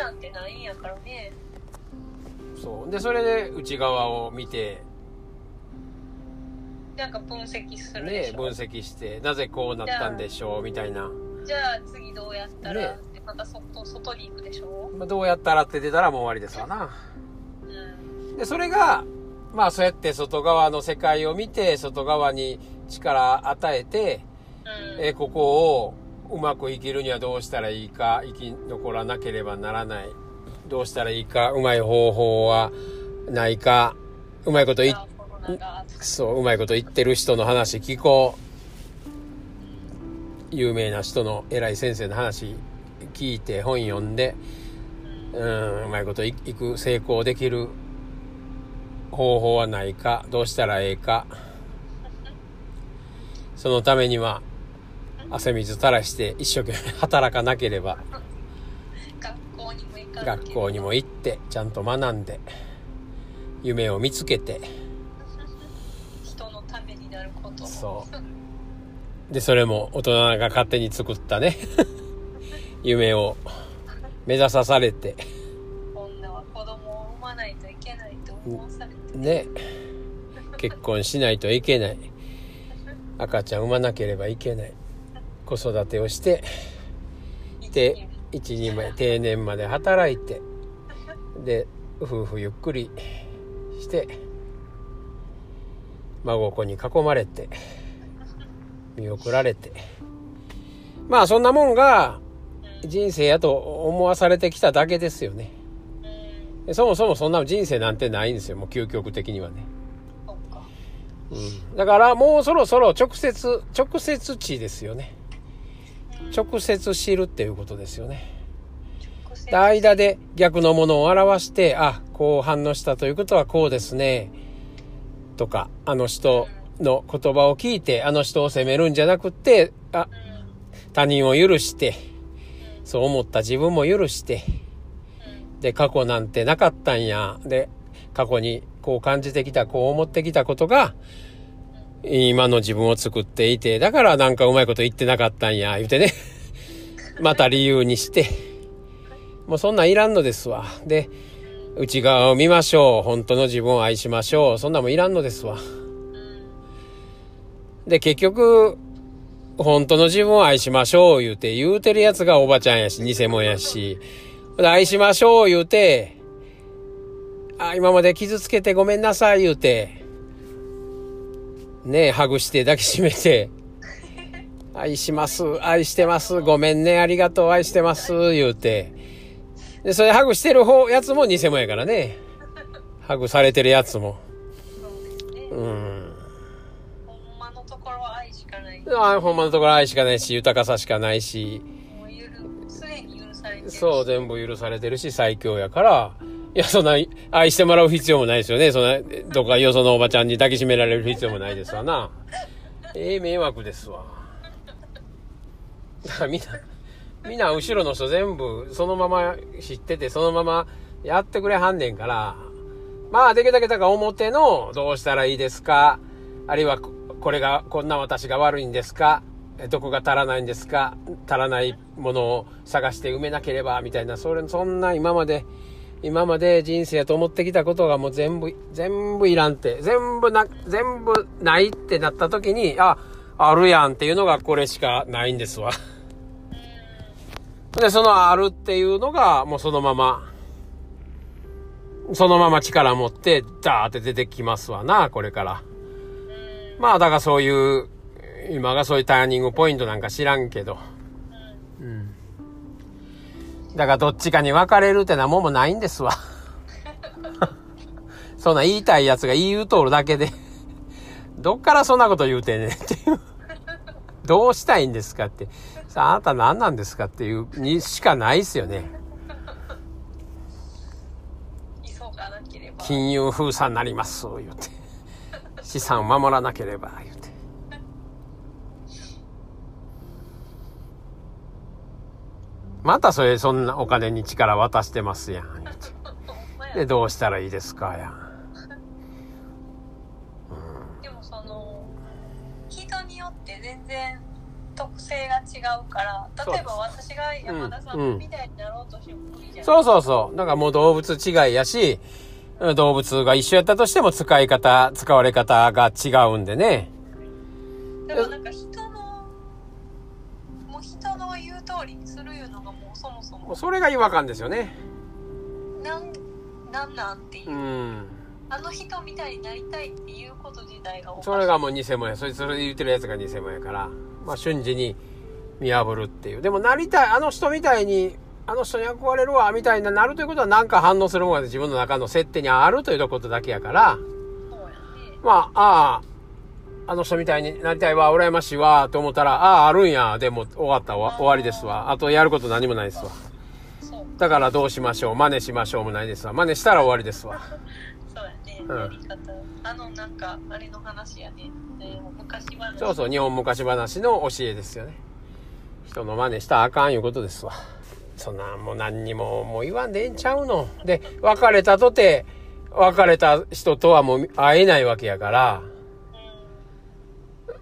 なんてないんやからね。そう。でそれで内側を見て。なんか分析するでしょ、ね分析してなぜこうなったんでしょうみたいな、じゃあ次どうやったら、ねってまた外外に行くでしょ。まあ、どうやったらって出たらもう終わりですわな。うん。でそれがまあそうやって外側の世界を見て外側に力与えて、うん。えーここをうまく生きるにはどうしたらいいか生き残らなければならない。どうしたらいいかうまい方法はないかうまいこと言っじゃあコロナがそううまいこと言ってる人の話聞こう。有名な人の偉い先生の話聞いて本読んでうんうまいこといいく成功できる方法はないかどうしたらええか。そのためには汗水垂らして一生懸命働かなければ。学校にも行かな学校にも行ってちゃんと学んで夢を見つけて。人のためになることを。そう。でそれも大人が勝手に作ったね。夢を目指さされて。女は子供を産まないといけないと思わされてね。結婚しないといけない。赤ちゃん産まなければいけない子育てをしてで一人前定年まで働いてで夫婦ゆっくりして孫子に囲まれて見送られて。まあそんなもんが人生やと思わされてきただけですよね。そもそもそんな人生なんてないんですよ。もう究極的にはね、うん、だからもうそろそろ直接直接知ですよね直接知るっていうことですよね。間で逆のものを表してあこう反応したということはこうですね。とかあの人の言葉を聞いてあの人を責めるんじゃなくってあうん。他人を許してそう思った自分も許してうん。で過去なんてなかったんや。で過去にこう感じてきたこう思ってきたことが今の自分を作っていてだからなんかうまいこと言ってなかったんや言うてね。また理由にして。もうそんなんいらんのですわ。で内側を見ましょう。本当の自分を愛しましょう。そんなんもいらんのですわ。で結局本当の自分を愛しましょう言うて言うてるやつがおばちゃんやし偽物やし。愛しましょう言うてあ今まで傷つけてごめんなさい言うて。ねえハグして抱きしめて。愛します。愛してます。ごめんね。ありがとう。愛してます。言うて。でそれハグしてる方やつも偽物やからね。ハグされてるやつも。そうですね。うん。ほんまのところは愛しかない。あほんまのところ愛しかないし豊かさしかないし。もう許すでに許されてるし。そう、全部許されてるし、最強やから、いや、そんな、愛してもらう必要もないですよね。そんな、どっかよそのおばちゃんに抱きしめられる必要もないですわな。ええ迷惑ですわ。だからみんな、みんな後ろの人全部そのまま知ってて、そのままやってくれはんねんから、まあ、できるだけだから表の、どうしたらいいですかあるいは、これが、こんな私が悪いんですかどこが足らないんですか足らないものを探して埋めなければ、みたいな、それ、そんな今まで、今まで人生やと思ってきたことがもう全部、全部いらんって、全部な、全部ないってなった時に、あ、あるやんっていうのがこれしかないんですわ。で、そのあるっていうのが、もうそのまま、そのまま力持って、ダーって出てきますわな、これから。まあ、だからそういう、今がそういうターニングポイントなんか知らんけど。うん。だからどっちかに分かれるってなもんもないんですわ。そんな言いたいやつが言うとるだけで、どっからそんなこと言うてんねんっていう。どうしたいんですかって。さあ、あなた何なんですかっていうにしかないっすよね。金融封鎖になります、言うて。資産を守らなければ、言うて。またそれ、そんなお金に力渡してますやん、で、どうしたらいいですか、やん。でもその人によって全然特性が違うから例えば私が山田さうんんみたいになろうとしても無理じゃん、そうそうそう。だからもう動物違いやし、動物が一緒やったとしても使い方、使われ方が違うんでね。だからなんか人のもう人の言う通りにするいうのがもうそれが違和感ですよね。なんなんなんっていう、うん。あの人みたいになりたいっていうこと自体がおかしいそれがもう偽物や。そいつそれ言ってるやつが偽物やから。まあ瞬時に見破るっていう。でもなりたい、あの人みたいに、あの人に憧れるわ、みたいななるということは何か反応するものが自分の中の設定にあるということだけやから、そうやねまあ、ああ、あの人みたいになりたいわ、羨ましいわ、と思ったら、ああ、あるんや、でも終わったわ、終わりですわ。あとやること何もないですわ。だからどうしましょう、真似しましょうもないですわ。真似したら終わりですわ。そうやね、うんやり方あのなんかあれの話やね、ね昔話そうそう、日本昔話の教えですよね。人の真似したらあかんいうことですわ。そんな、もう何にも、もう言わんでええんちゃうの。で、別れたとて、別れた人とはもう会えないわけやから、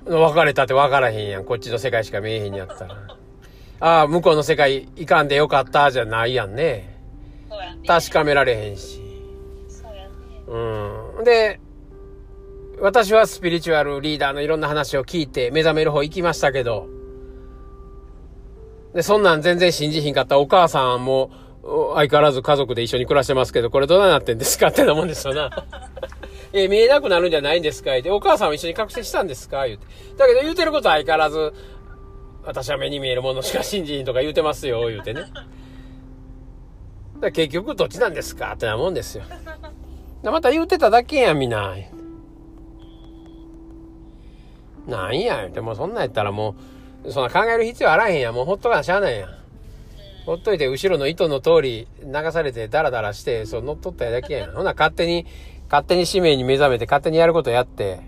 別れたって分からへんやん。こっちの世界しか見えへんやったら。ああ、向こうの世界行かんでよかったじゃないやんね。ね確かめられへんし。そうやねうん。で、私はスピリチュアルリーダーのいろんな話を聞いて目覚める方行きましたけど、で、そんなん全然信じひんかったお母さんもお相変わらず家族で一緒に暮らしてますけど、これどうなってんですかってなもんですよな。え、見えなくなるんじゃないんですか？って、お母さんも一緒に覚醒したんですか？言うて。だけど言うてることは相変わらず、私は目に見えるものしか信じんとか言うてますよ、言うてね。だ結局どっちなんですかってなもんですよ。でまた言うてただけやん、みんな。なんや、でもそんなんやったらもう、そんな考える必要あらへんや。もうほっとかなしゃあないや。ほっといて後ろの糸の通り流されてダラダラして、そう乗っ取っただけやん。ほな勝手に、勝手に使命に目覚めて勝手にやることやって、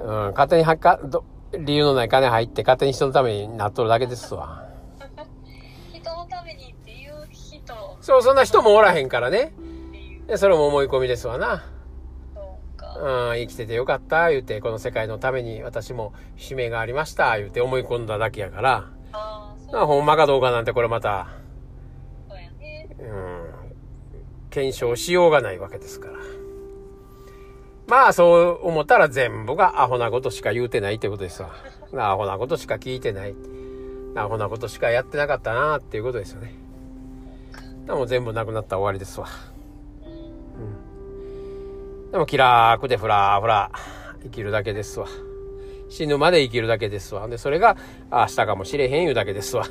うん、勝手にはっか、ど理由のない金入って勝手に人のためになっとるだけですわ。人のためにっていう人そう、そんな人もおらへんからね。で、それも思い込みですわな。そうん、生きててよかった、言うて、この世界のために私も使命がありました、言うて思い込んだだけやから、ああ、ほんまかどうかなんてこれまた、そうやねうん、検証しようがないわけですから。まあ、そう思ったら全部がアホなことしか言うてないってことですわ。アホなことしか聞いてない。アホなことしかやってなかったなっていうことですよね。でも全部なくなったら終わりですわ。うんでも気楽でふらふら生きるだけですわ。死ぬまで生きるだけですわ。で、それが明日かもしれへんいうだけですわ。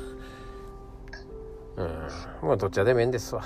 うん。もうどっちでもええんですわ。